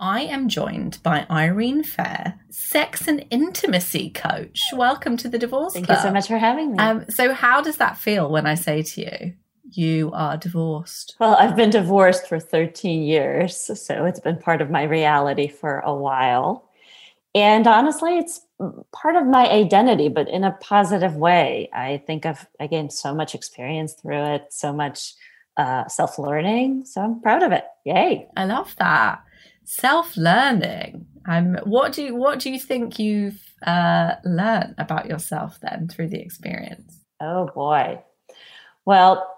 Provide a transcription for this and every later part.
I am joined by Irene Fehr, sex and intimacy coach. Welcome to the Divorce Thank Club. you so much for having me. Um, so, how does that feel when I say to you, you are divorced? well, I've been divorced for 13 years, so it's been part of my reality for a while. And honestly, it's part of my identity, but in a positive way. I think I've I gained so much experience through it, so much uh, self learning. So I'm proud of it. Yay! I love that self learning. Um, what do you, what do you think you've uh, learned about yourself then through the experience? Oh boy. Well,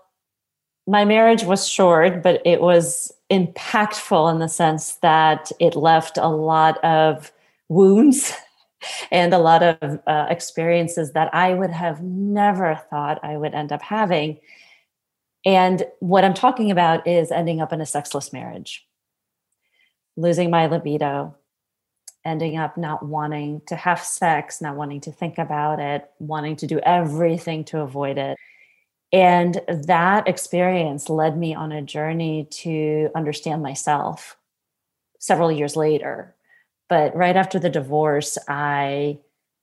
my marriage was short, but it was impactful in the sense that it left a lot of wounds and a lot of uh, experiences that I would have never thought I would end up having. And what I'm talking about is ending up in a sexless marriage, losing my libido, ending up not wanting to have sex, not wanting to think about it, wanting to do everything to avoid it. And that experience led me on a journey to understand myself several years later. But right after the divorce, I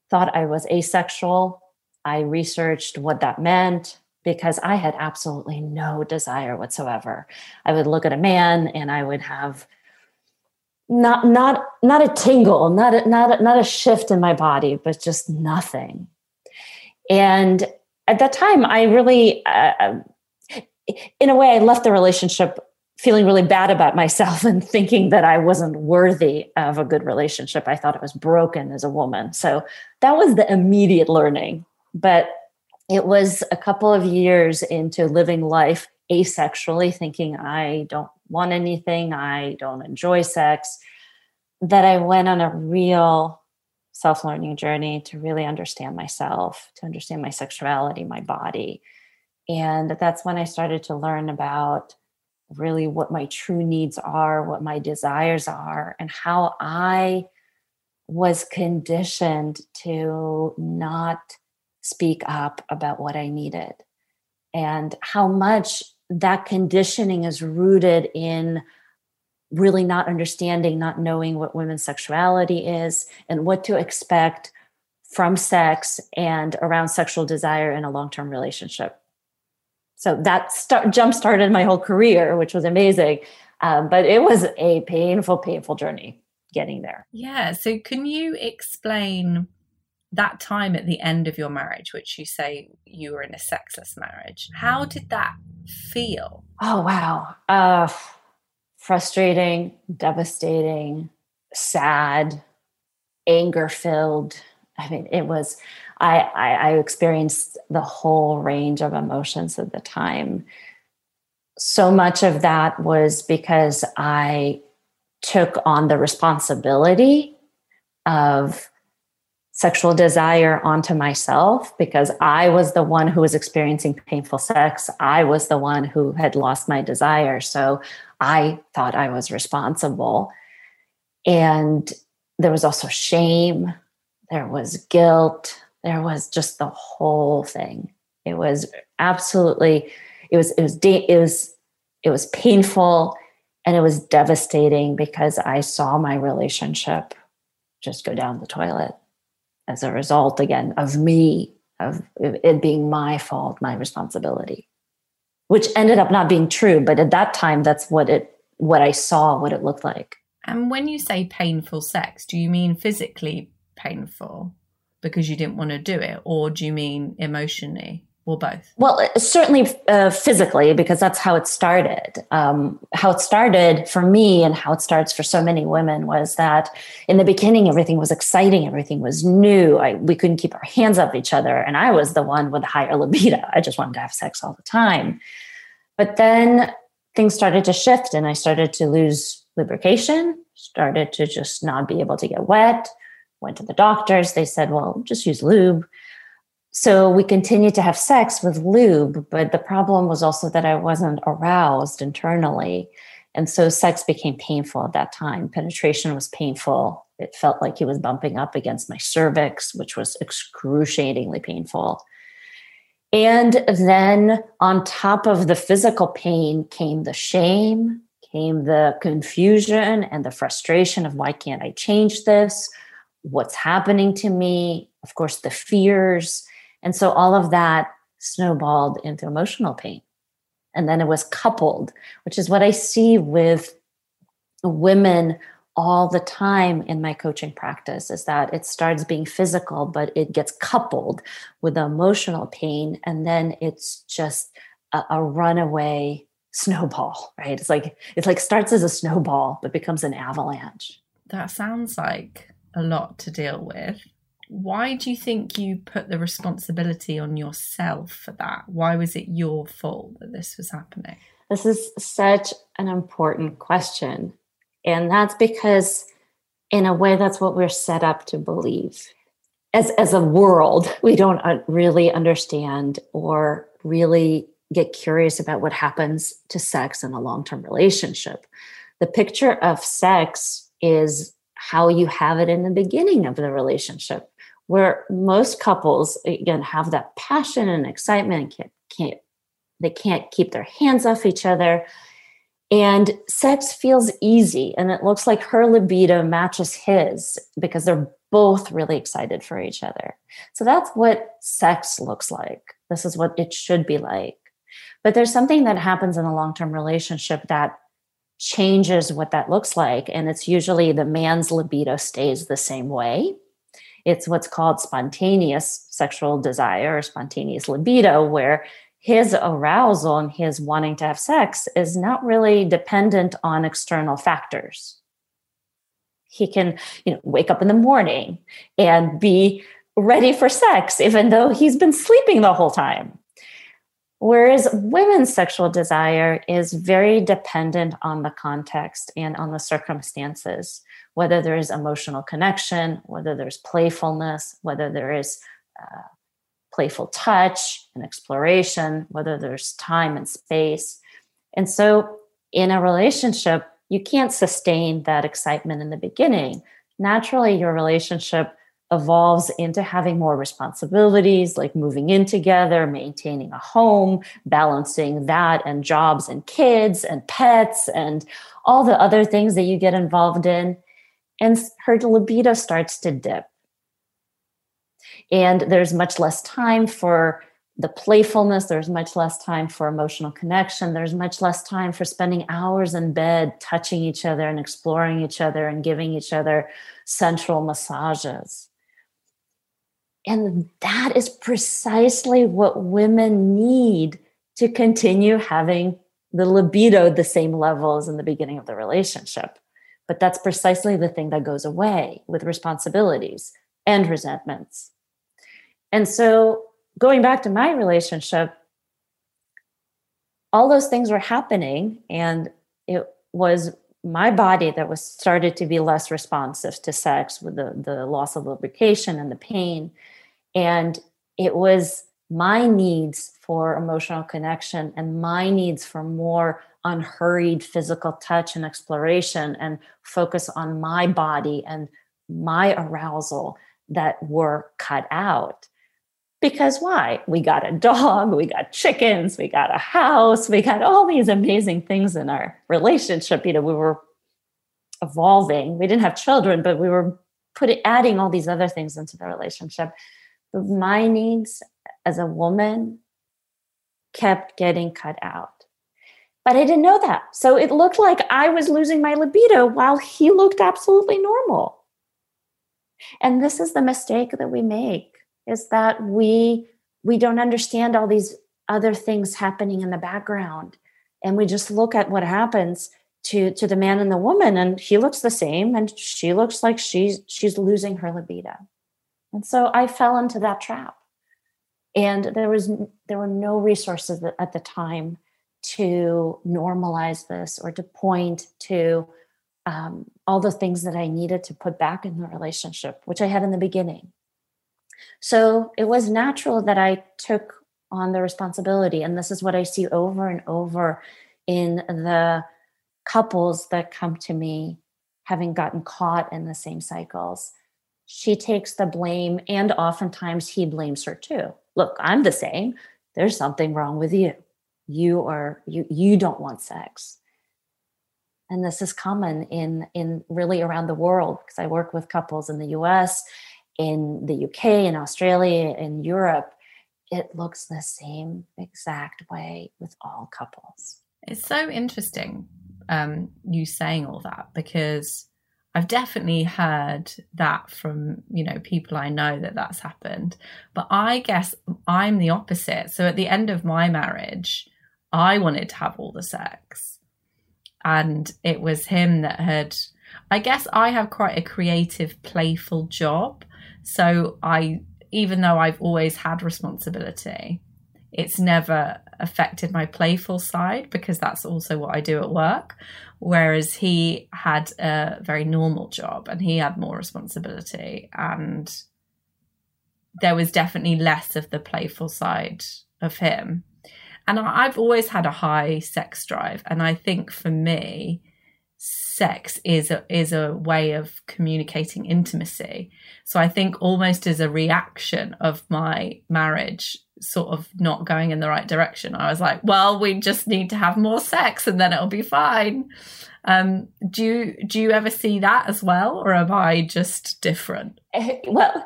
thought I was asexual. I researched what that meant because I had absolutely no desire whatsoever. I would look at a man and I would have not not not a tingle, not a, not a, not a shift in my body, but just nothing. And at that time, I really, uh, in a way, I left the relationship feeling really bad about myself and thinking that I wasn't worthy of a good relationship. I thought it was broken as a woman. So that was the immediate learning. But it was a couple of years into living life asexually, thinking I don't want anything, I don't enjoy sex, that I went on a real self learning journey to really understand myself, to understand my sexuality, my body. And that's when I started to learn about really what my true needs are, what my desires are, and how I was conditioned to not speak up about what I needed, and how much that conditioning is rooted in really not understanding, not knowing what women's sexuality is and what to expect from sex and around sexual desire in a long term relationship. So that start, jump started my whole career, which was amazing. Um, but it was a painful, painful journey getting there. Yeah. So, can you explain that time at the end of your marriage, which you say you were in a sexless marriage? How did that feel? Oh, wow. Uh, frustrating, devastating, sad, anger filled. I mean, it was, I, I, I experienced the whole range of emotions at the time. So much of that was because I took on the responsibility of sexual desire onto myself because I was the one who was experiencing painful sex. I was the one who had lost my desire. So I thought I was responsible. And there was also shame, there was guilt, there was just the whole thing. It was absolutely it was it was it was it was painful and it was devastating because I saw my relationship just go down the toilet as a result again of me of it being my fault my responsibility which ended up not being true. But at that time that's what it what i saw what it looked like. And when you say painful sex do you mean physically painful because you didn't want to do it? Or do you mean emotionally or both? Well, certainly uh, physically, because that's how it started. Um, how it started for me and how it starts for so many women was that in the beginning, everything was exciting, everything was new. I, we couldn't keep our hands up each other. And I was the one with the higher libido. I just wanted to have sex all the time. But then things started to shift and I started to lose lubrication, started to just not be able to get wet. Went to the doctors. They said, well, just use lube so we continued to have sex with lube, but the problem was also that I wasn't aroused internally. And so sex became painful at that time. Penetration was painful. It felt like he was bumping up against my cervix, which was excruciatingly painful. And then on top of the physical pain came the shame, came the confusion and the frustration of why can't I change this? What's happening to me? Of course, the fears and so all of that snowballed into emotional pain. And then it was coupled, which is what I see with women all the time in my coaching practice is that it starts being physical, but it gets coupled with emotional pain. And then it's just a, a runaway snowball, right? It's like, it's like starts as a snowball, but becomes an avalanche. That sounds like a lot to deal with why do you think you put the responsibility on yourself for that? Why was it your fault that this was happening? This is such an important question. And that's because, in a way, that's what we're set up to believe. As, as a world, we don't uh, really understand or really get curious about what happens to sex in a long term relationship. The picture of sex is how you have it in the beginning of the relationship where most couples again have that passion and excitement and can't, can't they can't keep their hands off each other. And sex feels easy and it looks like her libido matches his because they're both really excited for each other. So that's what sex looks like. This is what it should be like. But there's something that happens in a long-term relationship that changes what that looks like and it's usually the man's libido stays the same way it's what's called spontaneous sexual desire or spontaneous libido, where his arousal and his wanting to have sex is not really dependent on external factors. He can, you know, wake up in the morning and be ready for sex, even though he's been sleeping the whole time. Whereas women's sexual desire is very dependent on the context and on the circumstances whether there is emotional connection, whether there's playfulness, whether there is uh, playful touch and exploration, whether there's time and space. And so, in a relationship, you can't sustain that excitement in the beginning. Naturally, your relationship evolves into having more responsibilities like moving in together, maintaining a home, balancing that and jobs and kids and pets and all the other things that you get involved in and her libido starts to dip. And there's much less time for the playfulness, there's much less time for emotional connection, there's much less time for spending hours in bed touching each other and exploring each other and giving each other sensual massages. And that is precisely what women need to continue having the libido the same level as in the beginning of the relationship. But that's precisely the thing that goes away with responsibilities and resentments. And so, going back to my relationship, all those things were happening, and it was my body that was started to be less responsive to sex with the, the loss of lubrication and the pain. And it was my needs for emotional connection and my needs for more unhurried physical touch and exploration and focus on my body and my arousal that were cut out. Because why? We got a dog, we got chickens, we got a house, we got all these amazing things in our relationship. You know, we were evolving. We didn't have children, but we were putting adding all these other things into the relationship. But my needs as a woman kept getting cut out. But I didn't know that. So it looked like I was losing my libido while he looked absolutely normal. And this is the mistake that we make is that we we don't understand all these other things happening in the background and we just look at what happens to to the man and the woman and he looks the same and she looks like she's she's losing her libido and so i fell into that trap and there was there were no resources at the time to normalize this or to point to um, all the things that i needed to put back in the relationship which i had in the beginning. So it was natural that i took on the responsibility and this is what i see over and over in the couples that come to me having gotten caught in the same cycles. She takes the blame and oftentimes he blames her too. Look i'm the same. There's something wrong with you you are you you don't want sex and this is common in in really around the world because i work with couples in the us in the uk in australia in europe it looks the same exact way with all couples it's so interesting um, you saying all that because I've definitely heard that from you know people I know that that's happened. But I guess I'm the opposite. So at the end of my marriage, I wanted to have all the sex, and it was him that had. I guess I have quite a creative, playful job. So I, even though I've always had responsibility, it's never affected my playful side because that's also what I do at work. Whereas he had a very normal job and he had more responsibility, and there was definitely less of the playful side of him. And I've always had a high sex drive, and I think for me, sex is a, is a way of communicating intimacy. So I think almost as a reaction of my marriage sort of not going in the right direction, I was like, well, we just need to have more sex and then it'll be fine. Um, do you do you ever see that as well, or am I just different? Well,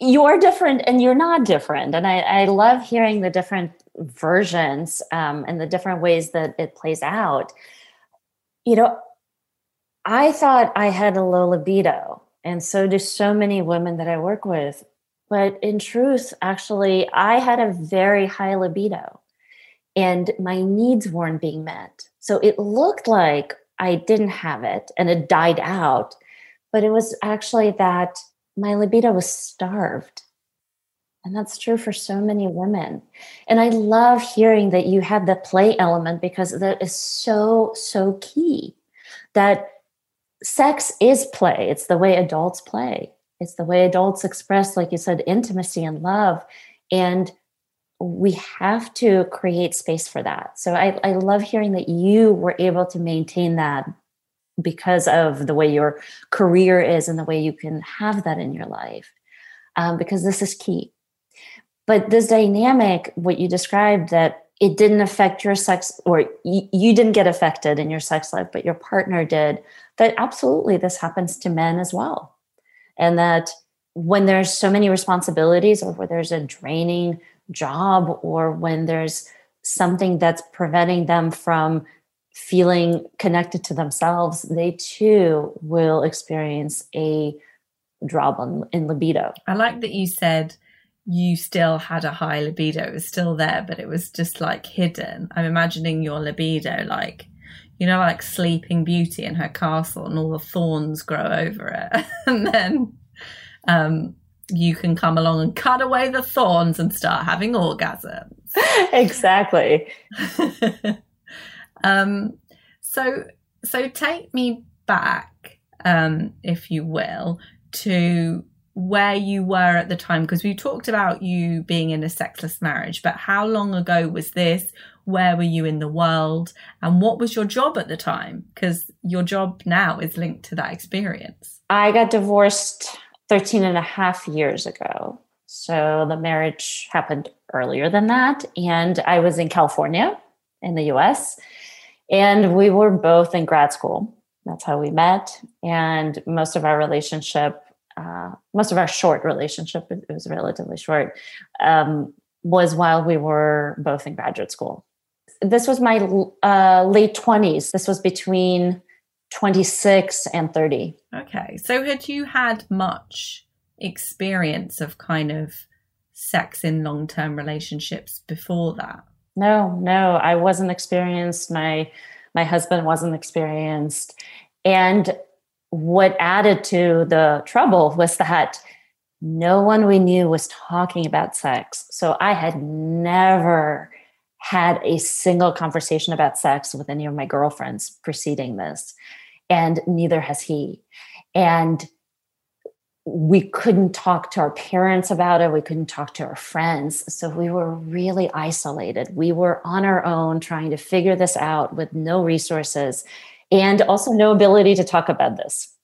you're different and you're not different, and I, I love hearing the different versions um, and the different ways that it plays out. You know, I thought I had a low libido, and so do so many women that I work with. But in truth, actually, I had a very high libido and my needs weren't being met. So it looked like I didn't have it and it died out, but it was actually that my libido was starved. And that's true for so many women. And I love hearing that you have the play element because that is so, so key. That sex is play. It's the way adults play. It's the way adults express, like you said, intimacy and love. And we have to create space for that. So I, I love hearing that you were able to maintain that because of the way your career is and the way you can have that in your life, um, because this is key. But this dynamic, what you described, that it didn't affect your sex or y- you didn't get affected in your sex life, but your partner did that absolutely this happens to men as well. And that when there's so many responsibilities or where there's a draining job or when there's something that's preventing them from feeling connected to themselves, they too will experience a drop in libido. I like that you said you still had a high libido. It was still there, but it was just like hidden. I'm imagining your libido like, you know, like Sleeping Beauty in her castle and all the thorns grow over it. and then um, you can come along and cut away the thorns and start having orgasms. exactly. um, so, so take me back, um, if you will, to where you were at the time because we talked about you being in a sexless marriage but how long ago was this? Where were you in the world? And what was your job at the time? Because your job now is linked to that experience. I got divorced 13 and a half years ago. So the marriage happened earlier than that and i was in california in the us and we were both in grad school. That's how we met and most of our relationship uh, most of our short relationship, it was relatively short, um, was while we were both in graduate school. This was my uh, late 20s. This was between 26 and 30. Okay. So, had you had much experience of kind of sex in long term relationships before that? No, no, I wasn't experienced. My my husband wasn't experienced. And what added to the trouble was that no one we knew was talking about sex. So I had never had a single conversation about sex with any of my girlfriends preceding this, and neither has he. And we couldn't talk to our parents about it. We couldn't talk to our friends. So we were really isolated. We were on our own trying to figure this out with no resources and also no ability to talk about this,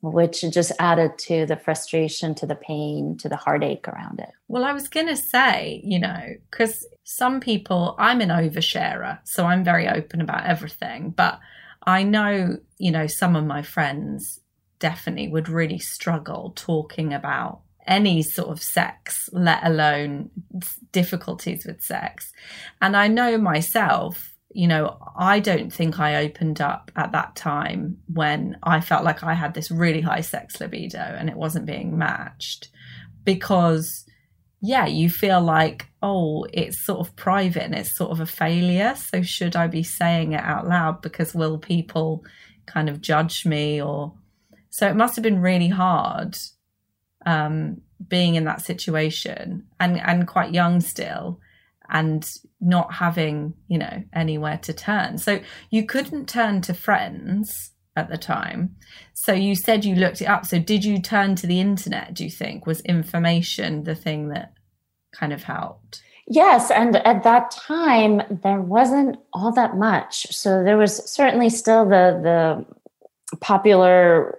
which just added to the frustration, to the pain, to the heartache around it. Well, I was going to say, you know, because some people, I'm an oversharer, so I'm very open about everything, but I know, you know, some of my friends definitely would really struggle talking about any sort of sex, let alone difficulties with sex. And I know myself, you know, I don't think I opened up at that time when I felt like I had this really high sex libido and it wasn't being matched because, yeah, you feel like, oh, it's sort of private and it's sort of a failure. So should I be saying it out loud because will people kind of judge me or. So it must have been really hard um, being in that situation and, and quite young still and not having, you know, anywhere to turn. So you couldn't turn to friends at the time. So you said you looked it up. So did you turn to the internet, do you think? Was information the thing that kind of helped? Yes, and at that time there wasn't all that much. So there was certainly still the the popular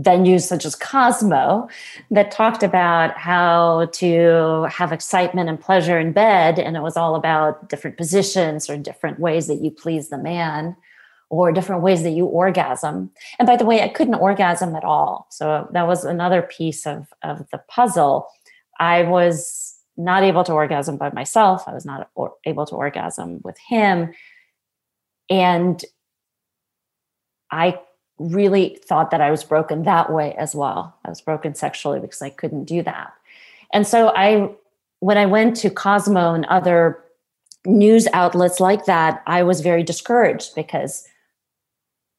venues such as Cosmo that talked about how to have excitement and pleasure in bed. And it was all about different positions or different ways that you please the man or different ways that you orgasm. And by the way, I couldn't orgasm at all. So that was another piece of, of the puzzle. I was not able to orgasm by myself, I was not or, able to orgasm with him. And I really thought that I was broken that way as well. I was broken sexually because I couldn't do that. And so I when I went to Cosmo and other news outlets like that, I was very discouraged because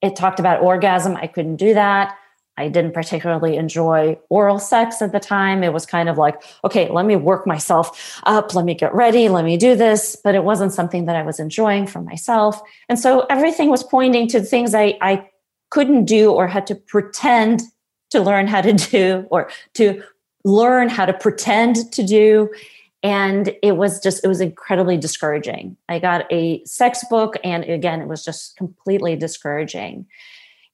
it talked about orgasm. I couldn't do that. I didn't particularly enjoy oral sex at the time. It was kind of like, okay, let me work myself up, let me get ready, let me do this. But it wasn't something that I was enjoying for myself. And so everything was pointing to things I, I couldn't do or had to pretend to learn how to do or to learn how to pretend to do. And it was just it was incredibly discouraging. I got a sex book and again it was just completely discouraging.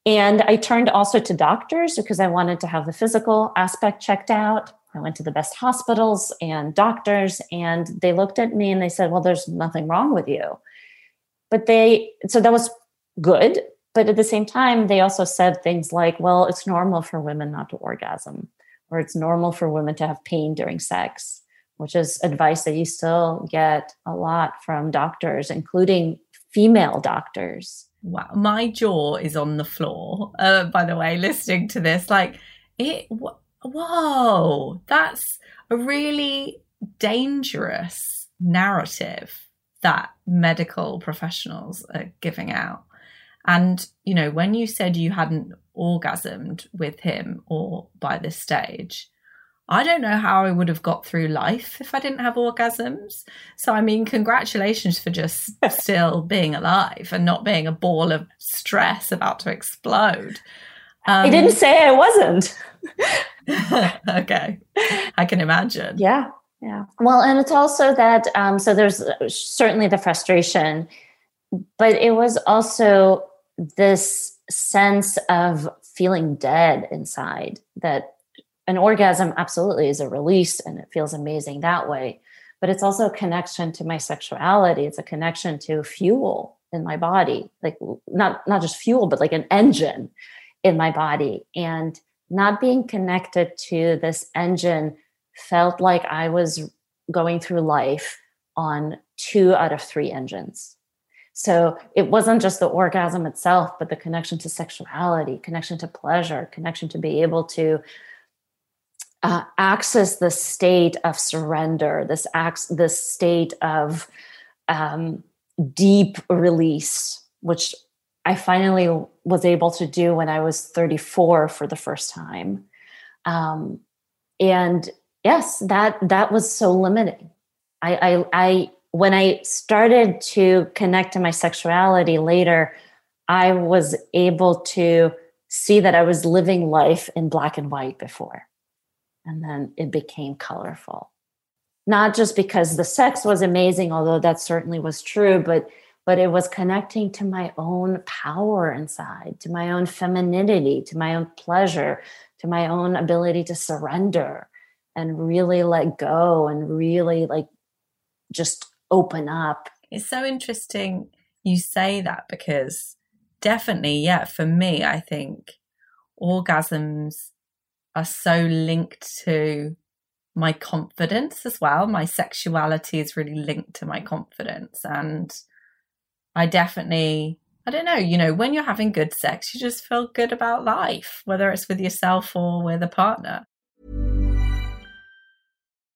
And i turned also to doctors because i wanted to have the physical aspect checked out. I went to the best hospitals and doctors and they looked at me and they said well there's nothing wrong with you. But they so that was good but at the same time, they also said things like, well, it's normal for women not to orgasm, or it's normal for women to have pain during sex, which is advice that you still get a lot from doctors, including female doctors. Wow, my jaw is on the floor. Uh, by the way, listening to this, like it. Whoa, that's a really dangerous narrative that medical professionals are giving out. And, you know, when you said you hadn't orgasmed with him or by this stage, I don't know how I would have got through life if I didn't have orgasms. So, I mean, congratulations for just still being alive and not being a ball of stress about to explode. Um, I didn't say I wasn't. okay. I can imagine. Yeah. Yeah. Well, and it's also that, um, so there's certainly the frustration, but it was also this sense of feeling dead inside that an orgasm absolutely is a release and it feels amazing that way. But it's also a connection to my sexuality. It's a connection to fuel in my body, like not not just fuel, but like an engine in my body. And not being connected to this engine felt like I was going through life on two out of three engines. So it wasn't just the orgasm itself, but the connection to sexuality, connection to pleasure, connection to be able to uh, access the state of surrender, this acts, this state of um, deep release, which I finally was able to do when I was 34 for the first time. Um, and yes, that that was so limiting. I, I, I when I started to connect to my sexuality later, I was able to see that I was living life in black and white before. And then it became colorful. Not just because the sex was amazing, although that certainly was true, but but it was connecting to my own power inside, to my own femininity, to my own pleasure, to my own ability to surrender and really let go and really like just open up. It's so interesting you say that because definitely, yeah, for me, I think orgasms are so linked to my confidence as well. My sexuality is really linked to my confidence. And I definitely, I don't know, you know, when you're having good sex, you just feel good about life, whether it's with yourself or with a partner.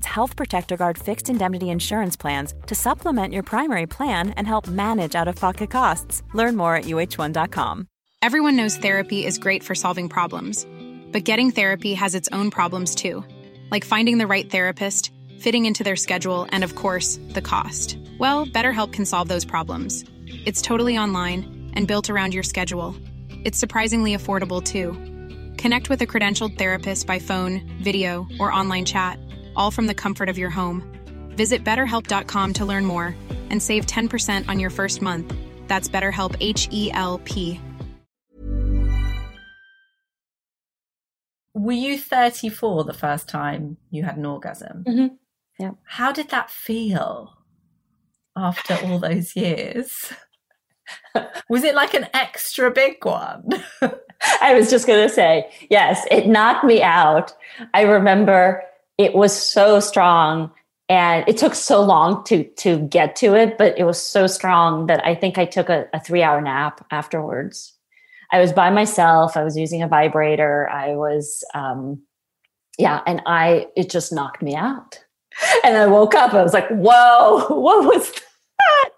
provides Health Protector Guard fixed indemnity insurance plans to supplement your primary plan and help manage out of pocket costs. Learn more at uh1.com. Everyone knows therapy is great for solving problems, but getting therapy has its own problems too, like finding the right therapist, fitting into their schedule, and of course, the cost. Well, BetterHelp can solve those problems. It's totally online and built around your schedule. It's surprisingly affordable too. Connect with a credentialed therapist by phone, video, or online chat all from the comfort of your home. Visit betterhelp.com to learn more and save 10% on your first month. That's BetterHelp H E L P. Were you 34 the first time you had an orgasm? Mm-hmm. Yeah. How did that feel after all those years? was it like an extra big one? I was just going to say, yes, it knocked me out. I remember it was so strong and it took so long to to get to it but it was so strong that i think i took a, a three hour nap afterwards. I was by myself. I was using a vibrator. I was um yeah and i it just knocked me out. And i woke up. I was like whoa what was that?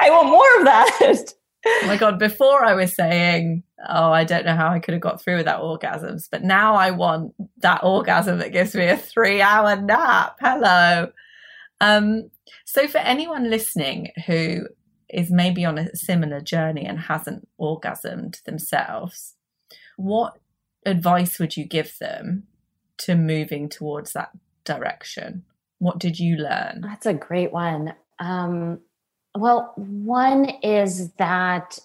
I want more of that oh my god before i was saying oh, I don't know how I could have got through without orgasms. But now I want that orgasm that gives me a three hour nap. Hello. Um, so, for anyone listening who is maybe on a similar journey and hasn't orgasmed themselves, what advice would you give them to moving towards that direction? What did you learn? That's a great one. Um, well, one is that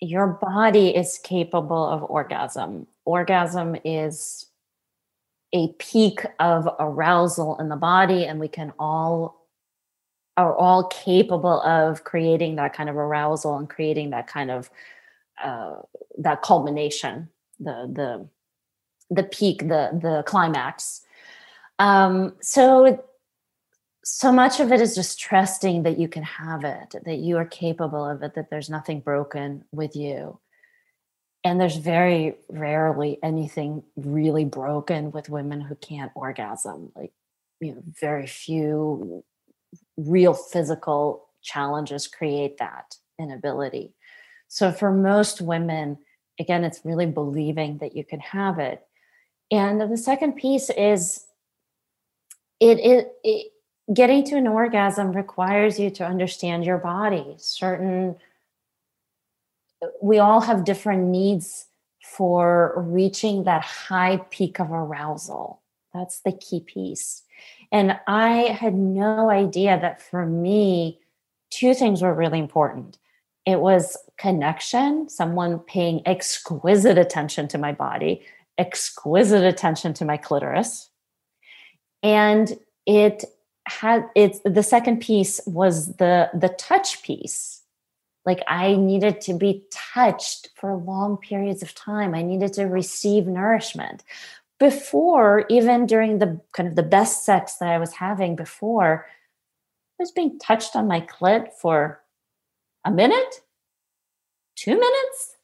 your body is capable of orgasm. Orgasm is a peak of arousal in the body, and we can all are all capable of creating that kind of arousal and creating that kind of uh, that culmination, the the the peak, the the climax. Um, so so much of it is just trusting that you can have it, that you are capable of it, that there's nothing broken with you. And there's very rarely anything really broken with women who can't orgasm. Like, you know, very few real physical challenges create that inability. So for most women, again, it's really believing that you can have it. And the second piece is it, it, it getting to an orgasm requires you to understand your body. Certain we all have different needs for reaching that high peak of arousal. That's the key piece. And i had no idea that for me two things were really important. It was connection someone paying exquisite attention to my body exquisite attention to my clitoris and it had it's the second piece was the the touch piece. Like i needed to be touched for long periods of time. I needed to receive nourishment. Before even during the kind of the best sex that i was having before i was being touched on my clit for a minute? Two minutes?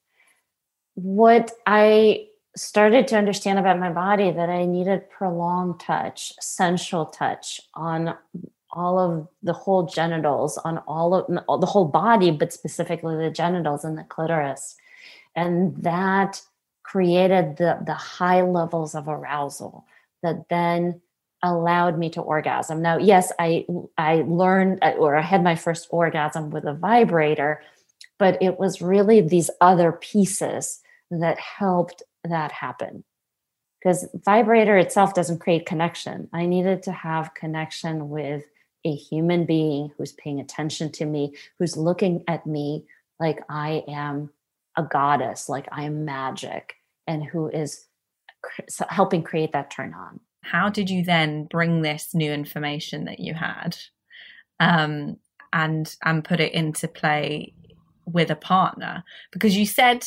What i started to understand about my body that I needed prolonged touch, sensual touch on all of the whole genitals, on all of the whole body, but specifically the genitals and the clitoris. And that created the, the high levels of arousal that then allowed me to orgasm. Now, yes, I I learned or I had my first orgasm with a vibrator, but it was really these other pieces that helped that happen. Because vibrator itself doesn't create connection. I needed to have connection with a human being who's paying attention to me who's looking at me like i am a goddess like i am magic and who is helping create that turn on. How did you then bring this new information that you had um, and and put it into play with a partner? Because you said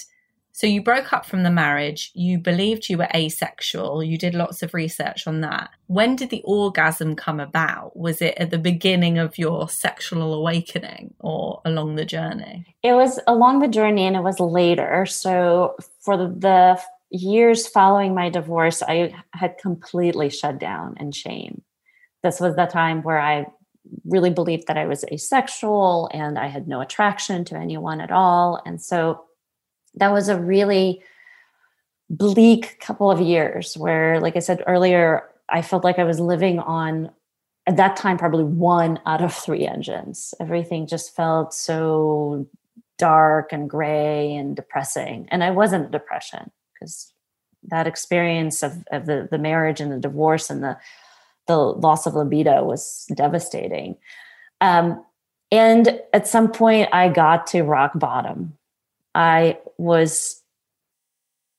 so you broke up from the marriage, you believed you were asexual, you did lots of research on that. When did the orgasm come about? Was it at the beginning of your sexual awakening or along the journey? It was along the journey and it was later. So for the, years following my divorce, I had completely shut down in shame. This was the time where I really believed that I was asexual and I had no attraction to anyone at all. And so that was a really bleak couple of years where, like I said earlier, I felt like I was living on, at that time, probably one out of three engines. Everything just felt so dark and gray and depressing. And I wasn't depression because that experience of, of the, the marriage and the divorce and the, the loss of libido was devastating. Um, and at some point, I got to rock bottom I was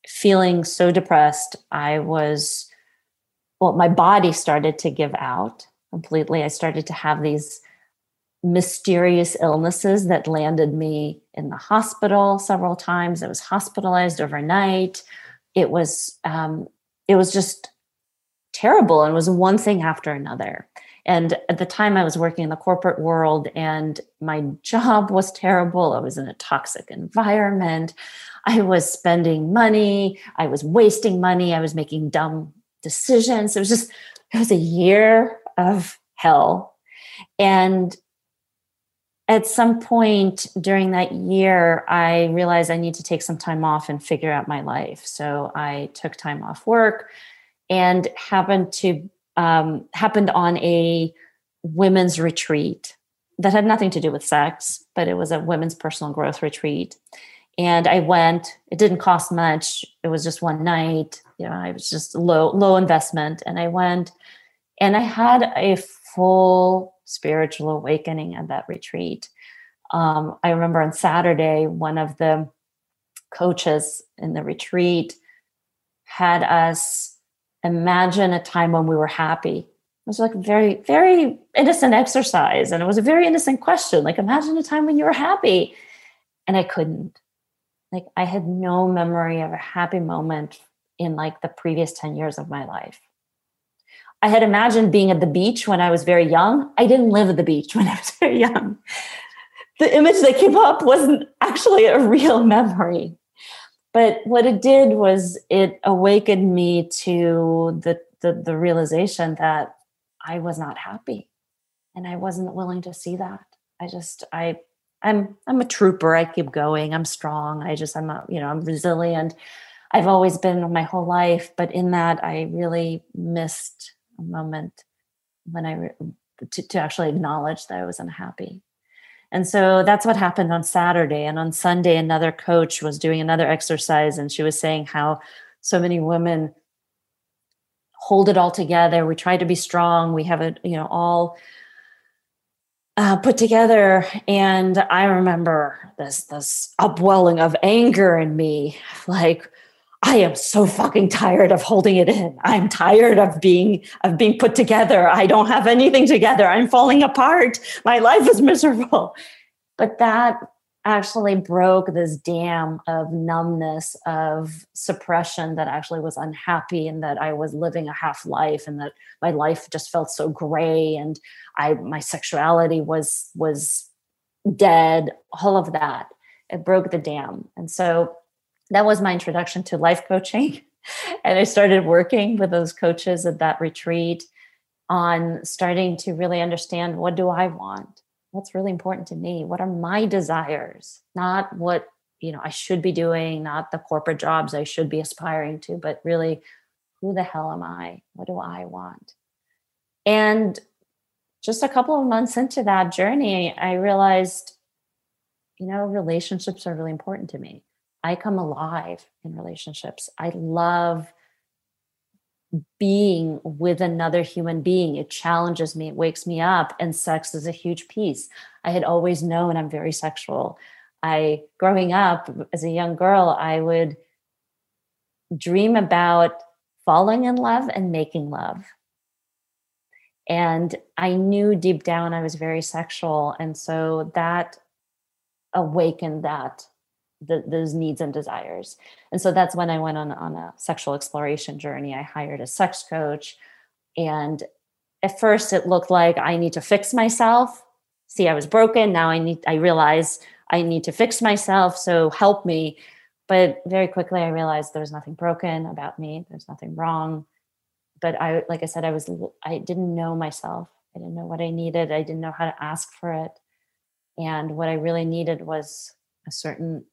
feeling so depressed. I was, well, my body started to give out completely. I started to have these mysterious illnesses that landed me in the hospital several times. I was hospitalized overnight. It was, um, it was just terrible and was one thing after another. And at the time, I was working in the corporate world, and my job was terrible. I was in a toxic environment. I was spending money. I was wasting money. I was making dumb decisions. It was just, it was a year of hell. And at some point during that year, I realized I need to take some time off and figure out my life. So I took time off work and happened to um, happened on a women's retreat that had nothing to do with sex, but it was a women's personal growth retreat. And I went. It didn't cost much. It was just one night. You know, I was just low low investment, and I went, and I had a full spiritual awakening at that retreat. Um, I remember on Saturday, one of the coaches in the retreat had us imagine a time when we were happy. It was like a very, very innocent exercise. And it was a very innocent question. Like, imagine a time when you were happy. And I couldn't. Like, I had no memory of a happy moment in like the previous 10 years of my life. I had imagined being at the beach when I was very young. I didn't live at the beach when I was very young. The image that came up wasn't actually a real memory. But what it did was it awakened me to the, the, the realization that I was not happy and I wasn't willing to see that. I just, I, I'm, I'm a trooper. I keep going. I'm strong. I just, I'm, a, you know, I'm resilient. I've always been my whole life, but in that I really missed a moment when I to, to actually acknowledge that I was unhappy. And so that's what happened on Saturday. And on Sunday, another coach was doing another exercise, and she was saying how so many women hold it all together. We try to be strong. We have it, you know, all uh, put together. And I remember this this upwelling of anger in me, like I am so fucking tired of holding it in. I'm tired of being of being put together. I don't have anything together. I'm falling apart. My life is miserable. But that actually broke this dam of numbness of suppression that actually was unhappy and that I was living a half life and that my life just felt so gray and I my sexuality was was dead all of that it broke the dam and so that was my introduction to life coaching. and I started working with those coaches at that retreat on starting to really understand what do I want? What's really important to me? What are my desires? Not what, you know, I should be doing, not the corporate jobs I should be aspiring to, but really who the hell am I? What do I want? And just a couple of months into that journey, I realized, you know, relationships are really important to me. I come alive in relationships. I love being with another human being. It challenges me, it wakes me up, and sex is a huge piece. I had always known I'm very sexual. I, growing up as a young girl, I would dream about falling in love and making love. And I knew deep down I was very sexual. And so that awakened that the, those needs and desires. And so that's when I went on, on a sexual exploration journey. I hired a sex coach. And at first it looked like I need to fix myself. See, I was broken. Now I need, I realize I need to fix myself. So help me. But very quickly I realized there's nothing broken about me. There's nothing wrong. But I, like I said, I was, I didn't know myself. I didn't know what I needed. I didn't know how to ask for it. And what I really needed was a certain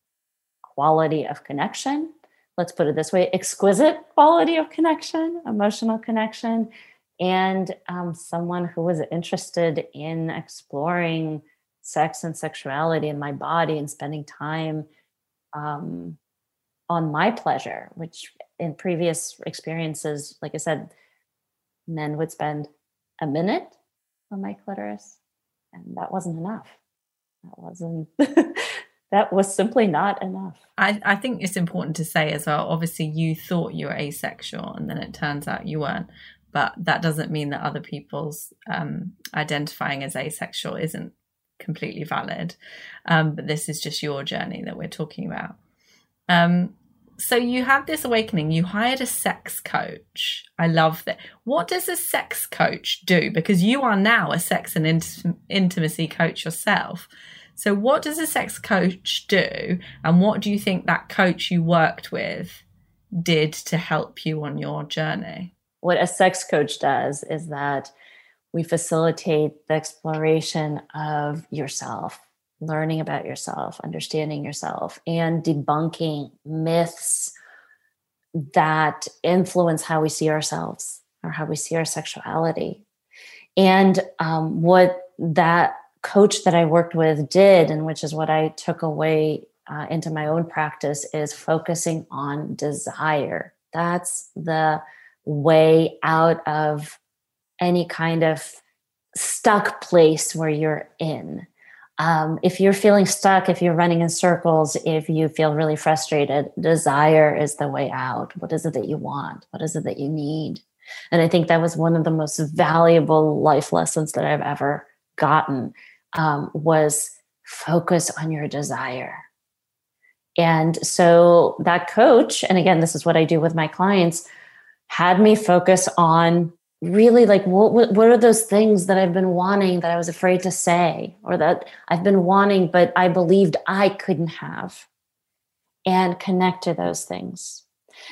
quality of connection. Let's put it this way exquisite quality of connection, emotional connection, and um, someone who was interested in exploring sex and sexuality in my body and spending time um, on my pleasure, which in previous experiences, like I said, men would spend a minute on my clitoris, and that wasn't enough. That wasn't that was simply not enough. I, I think it's important to say as well. Obviously, you thought you were asexual, and then it turns out you weren't. But that doesn't mean that other people's um, identifying as asexual isn't completely valid. Um, but this is just your journey that we're talking about. Um, so you had this awakening. You hired a sex coach. I love that. What does a sex coach do? Because you are now a sex and int- intimacy coach yourself. So, what does a sex coach do? And what do you think that coach you worked with did to help you on your journey? What a sex coach does is that we facilitate the exploration of yourself, learning about yourself, understanding yourself, and debunking myths that influence how we see ourselves or how we see our sexuality. And um, what that coach that I worked with did, and which is what I took away uh, into my own practice, is focusing on desire. That's the way out of any kind of stuck place where you're in. Um, if you're feeling stuck, if you're running in circles, if you feel really frustrated, desire is the way out. What is it that you want? What is it that you need? And I think that was one of the most valuable life lessons that I've ever gotten um, was focus on your desire. And so that coach, and again, this is what I do with my clients, had me focus on really like what, what are those things that I've been wanting that I was afraid to say or that I've been wanting but I believed I couldn't have and connect to those things.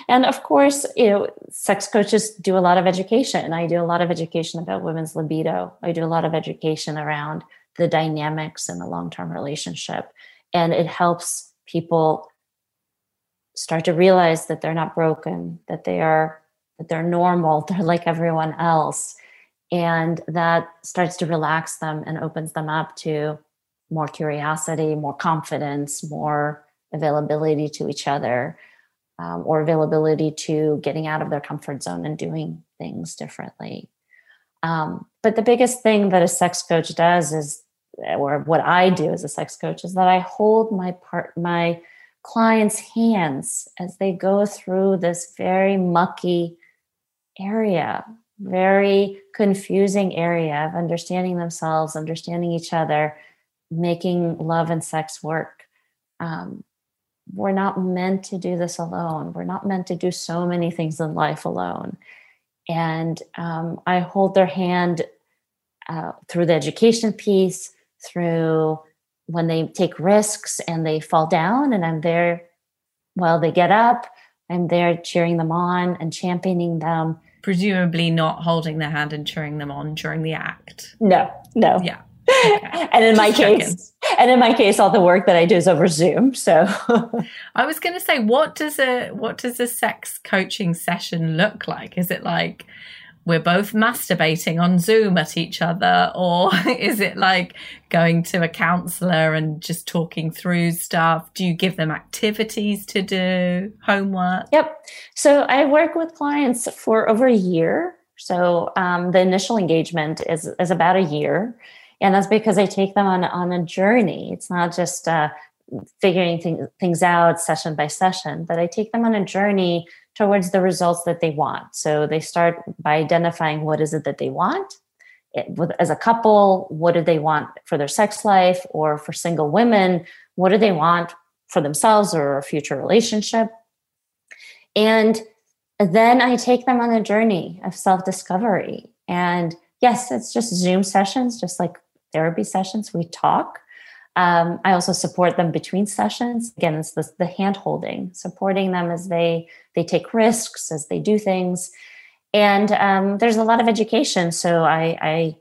And of course, you know, sex coaches do a lot of education. I do a lot of education about women's libido. I do a lot of education around the dynamics in a long-term relationship and it helps people start to realize that they're not broken, that they are that they're normal, they're like everyone else. And that starts to relax them and opens them up to more curiosity, more confidence, more availability to each other, um, or availability to getting out of their comfort zone and doing things differently. Um, but the biggest thing that a sex coach does is, or what I do as a sex coach, is that I hold my part, my clients' hands as they go through this very mucky area, very confusing area of understanding themselves, understanding each other, making love and sex work. Um, we're not meant to do this alone. We're not meant to do so many things in life alone. And um, I hold their hand uh, through the education piece, through when they take risks and they fall down, and I'm there while they get up. I'm there cheering them on and championing them presumably not holding their hand and cheering them on during the act. No, no. Yeah. Okay. and in Just my checking. case, and in my case, all the work that I do is over Zoom. So I was going to say, what does a what does a sex coaching session look like? Is it like we're both masturbating on Zoom at each other? Or is it like going to a counselor and just talking through stuff? Do you give them activities to do, homework? Yep. So I work with clients for over a year. So um, the initial engagement is, is about a year. And that's because I take them on, on a journey. It's not just uh, figuring th- things out session by session, but I take them on a journey towards the results that they want. So they start by identifying what is it that they want. It, with, as a couple, what do they want for their sex life? Or for single women, what do they want for themselves or a future relationship? And then I take them on a journey of self discovery. And yes, it's just Zoom sessions, just like therapy sessions. We talk. Um, I also support them between sessions. Again, it's the, the hand holding, supporting them as they they take risks, as they do things. And um, there's a lot of education. So I, I,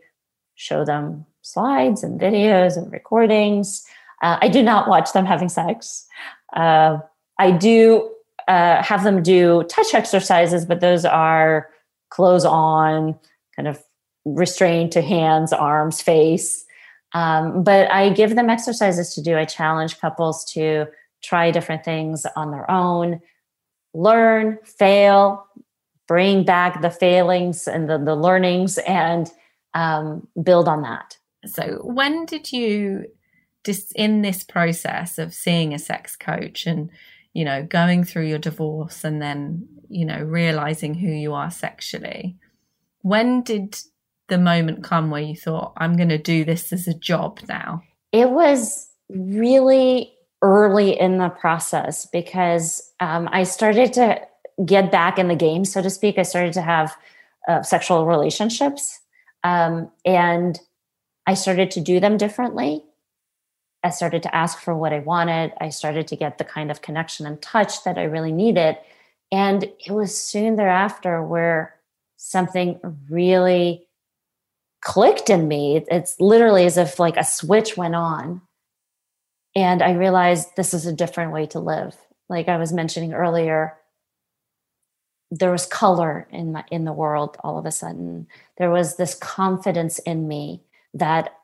show them slides and videos and recordings. Uh, I do not watch them having sex. Uh, I do uh, have them do touch exercises, but those are clothes on, kind of restrained to hands, arms, face. Um, but I give them exercises to do. I challenge couples to try different things on their own, learn, fail, bring back the failings and the, the learnings, and um, build on that. So, when did you, just in this process of seeing a sex coach and you know going through your divorce and then you know realizing who you are sexually, when did the moment come where you thought, I'm going to do this as a job now? It was really early in the process because um, I started to get back in the game, so to speak. I started to have uh, sexual relationships um, and I started to do them differently. I started to ask for what I wanted. I started to get the kind of connection and touch that I really needed. And it was soon thereafter where something really clicked in me. It's literally as if like a switch went on. And I realized this is a different way to live. Like I was mentioning earlier, there was color in my, in the world all of a sudden. There was this confidence in me that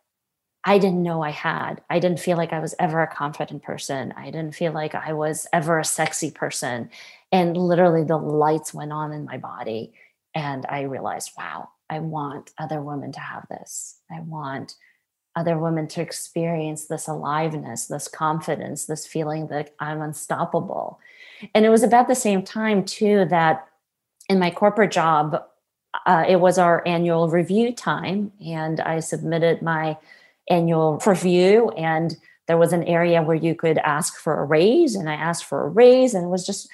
I didn't know I had. I didn't feel like I was ever a confident person. I didn't feel like I was ever a sexy person. And literally the lights went on in my body and I realized, wow, I want other women to have this. I want other women to experience this aliveness, this confidence, this feeling that I'm unstoppable. And it was about the same time, too, that in my corporate job, uh, it was our annual review time, and I submitted my annual review. And there was an area where you could ask for a raise, and I asked for a raise, and it was just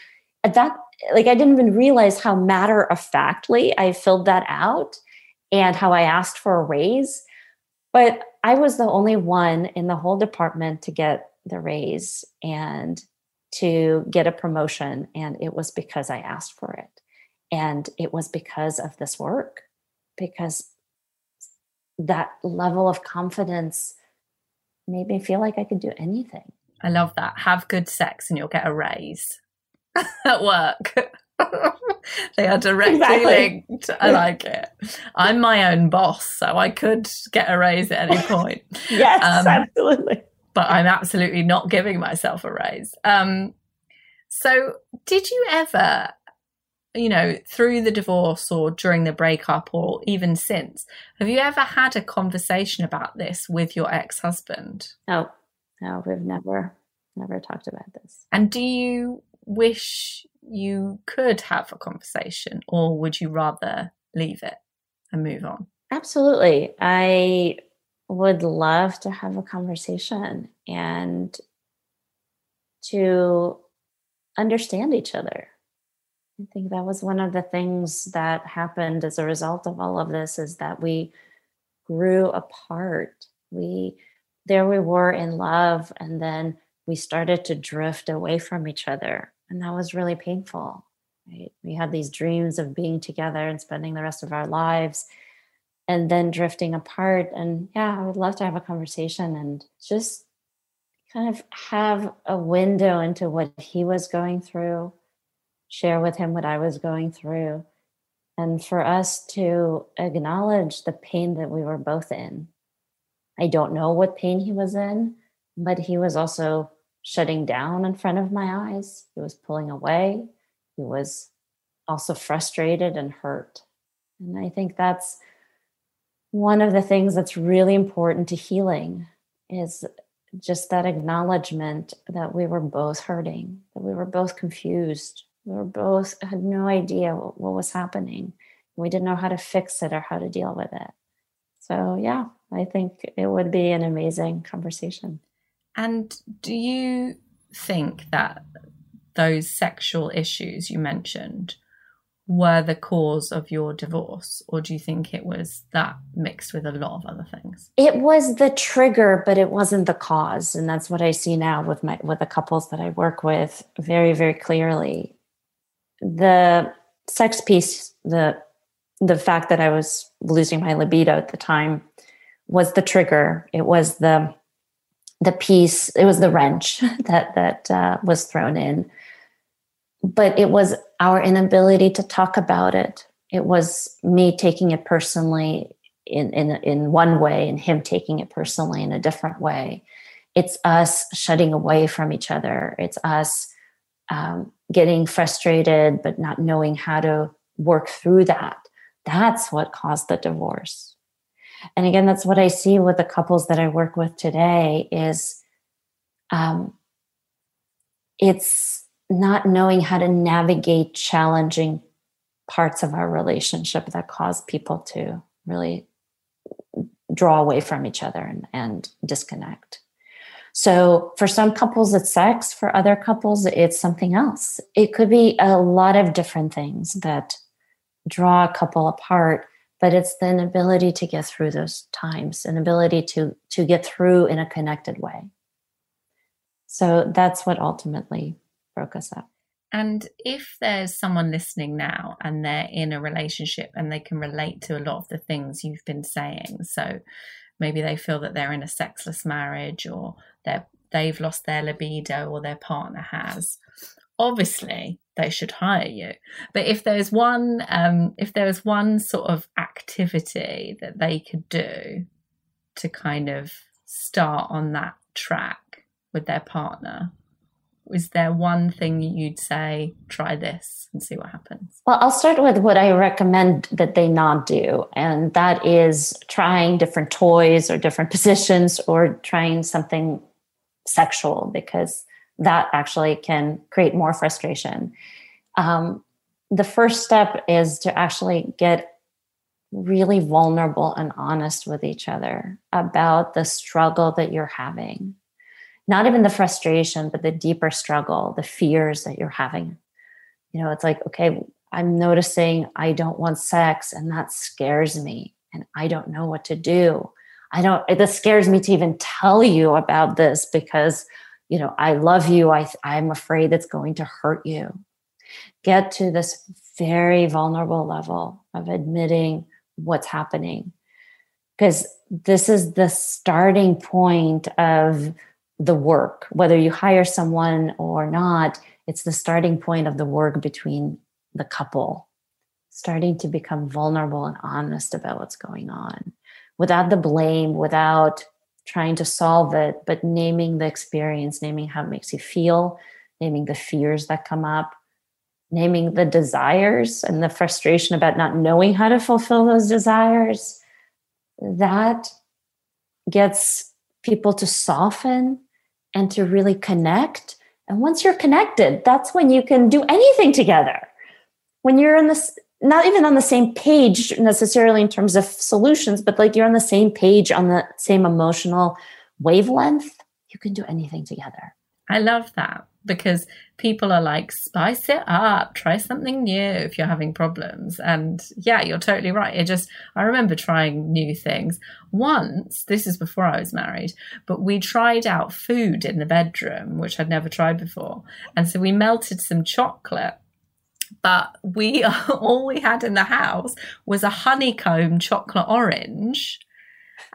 at that like I didn't even realize how matter of factly I filled that out and how I asked for a raise. But I was the only one in the whole department to get the raise and to get a promotion. And it was because I asked for it. And it was because of this work, because that level of confidence made me feel like I could do anything. I love that. Have good sex and you'll get a raise at work. they are directly exactly. linked. I like it. I'm my own boss, so I could get a raise at any point. yes, um, absolutely. But I'm absolutely not giving myself a raise. Um, so, did you ever, you know, through the divorce or during the breakup or even since, have you ever had a conversation about this with your ex husband? No, no, we've never, never talked about this. And do you wish you could have a conversation, or would you rather leave it and move on? Absolutely. I would love to have a conversation and to understand each other. I think that was one of the things that happened as a result of all of this is that we grew apart. We there we were in love and then we started to drift away from each other and that was really painful right? We had these dreams of being together and spending the rest of our lives and then drifting apart. And yeah i would love to have a conversation and just kind of have a window into what he was going through share with him what i was going through and for us to acknowledge the pain that we were both in. I don't know what pain he was in but he was also shutting down in front of my eyes. He was pulling away. He was also frustrated and hurt. And I think that's one of the things that's really important to healing is just that acknowledgement that we were both hurting, that we were both confused. We were both had no idea what, what was happening. We didn't know how to fix it or how to deal with it. So, yeah, I think it would be an amazing conversation. And do you think that those sexual issues you mentioned were the cause of your divorce or do you think it was that mixed with a lot of other things? It was the trigger but it wasn't the cause. And that's what i see now with my with the couples that i work with very very clearly. The sex piece the the fact that i was losing my libido at the time was the trigger. It was the the piece it was the wrench that that uh, was thrown in. But it was our inability to talk about it. It was me taking it personally in in in one way and him taking it personally in a different way. It's us shutting away from each other. It's us um, getting frustrated but not knowing how to work through that. That's what caused the divorce and again that's what i see with the couples that i work with today is um, it's not knowing how to navigate challenging parts of our relationship that cause people to really draw away from each other and, and disconnect. So for some couples it's sex. For other couples it's something else. It could be a lot of different things that draw a couple apart but it's the inability to get through those times an ability to to get through in a connected way. So that's what ultimately broke us up. And if there's someone listening now and they're in a relationship and they can relate to a lot of the things you've been saying so maybe they feel that they're in a sexless marriage or they're they've lost their libido or their partner has obviously they should hire you. But if there's one, um, if there's one sort of activity that they could do to kind of start on that track with their partner, is there one thing you'd say, try this and see what happens? Well, I'll start with what I recommend that they not do. And that is trying different toys or different positions or trying something sexual because that actually can create more frustration. Um, the first step is to actually get really vulnerable and honest with each other about the struggle that you're having not even the frustration, but the deeper struggle, the fears that you're having. You know, it's like, okay, I'm noticing I don't want sex and that scares me and I don't know what to do. I don't, this scares me to even tell you about this because, you know, I love you. I, I'm afraid it's going to hurt you. Get to this very vulnerable level of admitting what's happening because this is the starting point of the work, whether you hire someone or not, it's the starting point of the work between the couple, starting to become vulnerable and honest about what's going on without the blame, without trying to solve it, but naming the experience, naming how it makes you feel, naming the fears that come up, naming the desires and the frustration about not knowing how to fulfill those desires. That gets people to soften and to really connect. And once you're connected, that's when you can do anything together. When you're in this, not even on the same page necessarily in terms of solutions, but like you're on the same page on the same emotional wavelength, you can do anything together. I love that because people are like, spice it up, try something new if you're having problems. And yeah, you're totally right. It just, I remember trying new things. Once, this is before I was married, but we tried out food in the bedroom, which I'd never tried before. And so we melted some chocolate. But we all we had in the house was a honeycomb chocolate orange.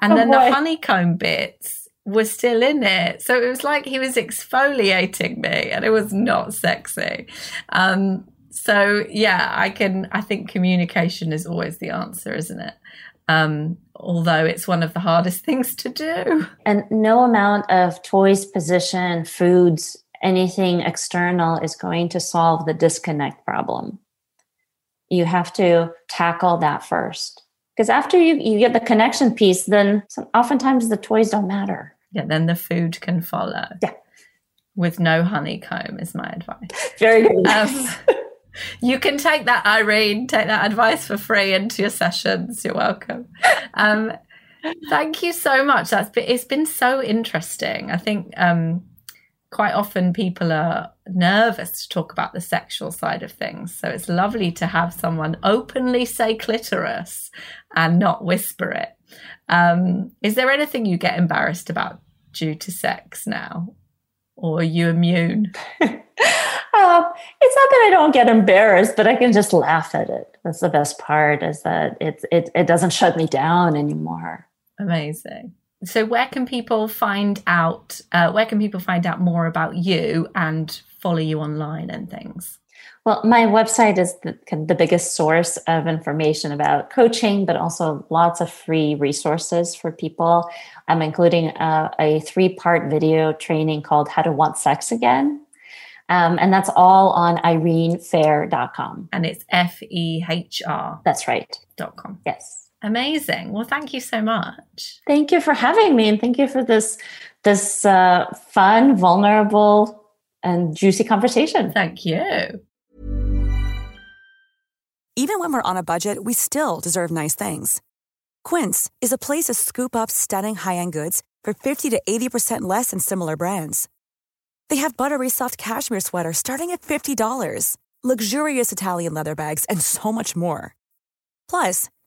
And oh then boy. the honeycomb bits were still in it. So it was like he was exfoliating me and it was not sexy. Um, so yeah, I can, I think communication is always the answer, isn't it? Um, although it's one of the hardest things to do. And no amount of toys, position, foods, anything external is going to solve the disconnect problem. You have to tackle that first. Because after you, you get the connection piece, then oftentimes the toys don't matter. Yeah, then the food can follow. Yeah. With no honeycomb is my advice. Very good. Um, you can take that, Irene, take that advice for free into your sessions. You're welcome. Um, thank you so much. That's been, it's been so interesting. I think um, quite often people are nervous to talk about the sexual side of things. So it's lovely to have someone openly say clitoris and not whisper it. Um, is there anything you get embarrassed about due to sex now? Or are you immune? uh, it's not that I don't get embarrassed, but I can just laugh at it. That's the best part is that it, it, it doesn't shut me down anymore. Amazing. So where can people find out, uh, where can people find out more about you and follow you online and things? Well, my website is the, the biggest source of information about coaching, but also lots of free resources for people. I'm including a, a three part video training called How to Want Sex Again. Um, and that's all on irenefehr.com. And it's F E H R. That's right. Dot com. Yes. Amazing. Well, thank you so much. Thank you for having me, and thank you for this this uh, fun, vulnerable, and juicy conversation. Thank you. Even when we're on a budget, we still deserve nice things. Quince is a place to scoop up stunning high end goods for 50 to 80% less than similar brands. They have buttery soft cashmere sweaters starting at $50, luxurious Italian leather bags, and so much more. Plus,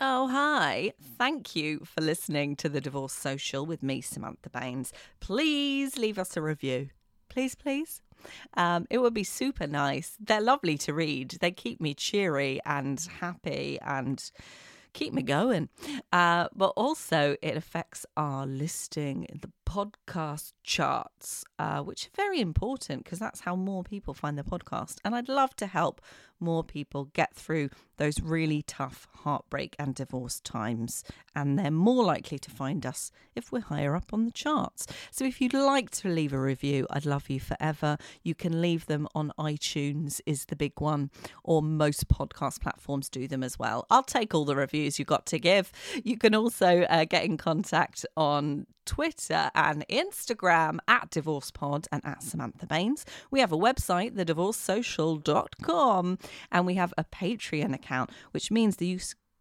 Oh, hi. Thank you for listening to The Divorce Social with me, Samantha Baines. Please leave us a review. Please, please. Um, it would be super nice. They're lovely to read. They keep me cheery and happy and keep me going. Uh, but also, it affects our listing in the podcast charts, uh, which are very important because that's how more people find the podcast. And I'd love to help more people get through those really tough heartbreak and divorce times. And they're more likely to find us if we're higher up on the charts. So if you'd like to leave a review, I'd love you forever. You can leave them on iTunes, is the big one, or most podcast platforms do them as well. I'll take all the reviews you've got to give. You can also uh, get in contact on Twitter and Instagram at DivorcePod and at Samantha Baines. We have a website, thedivorcesocial.com, and we have a Patreon account, which means that you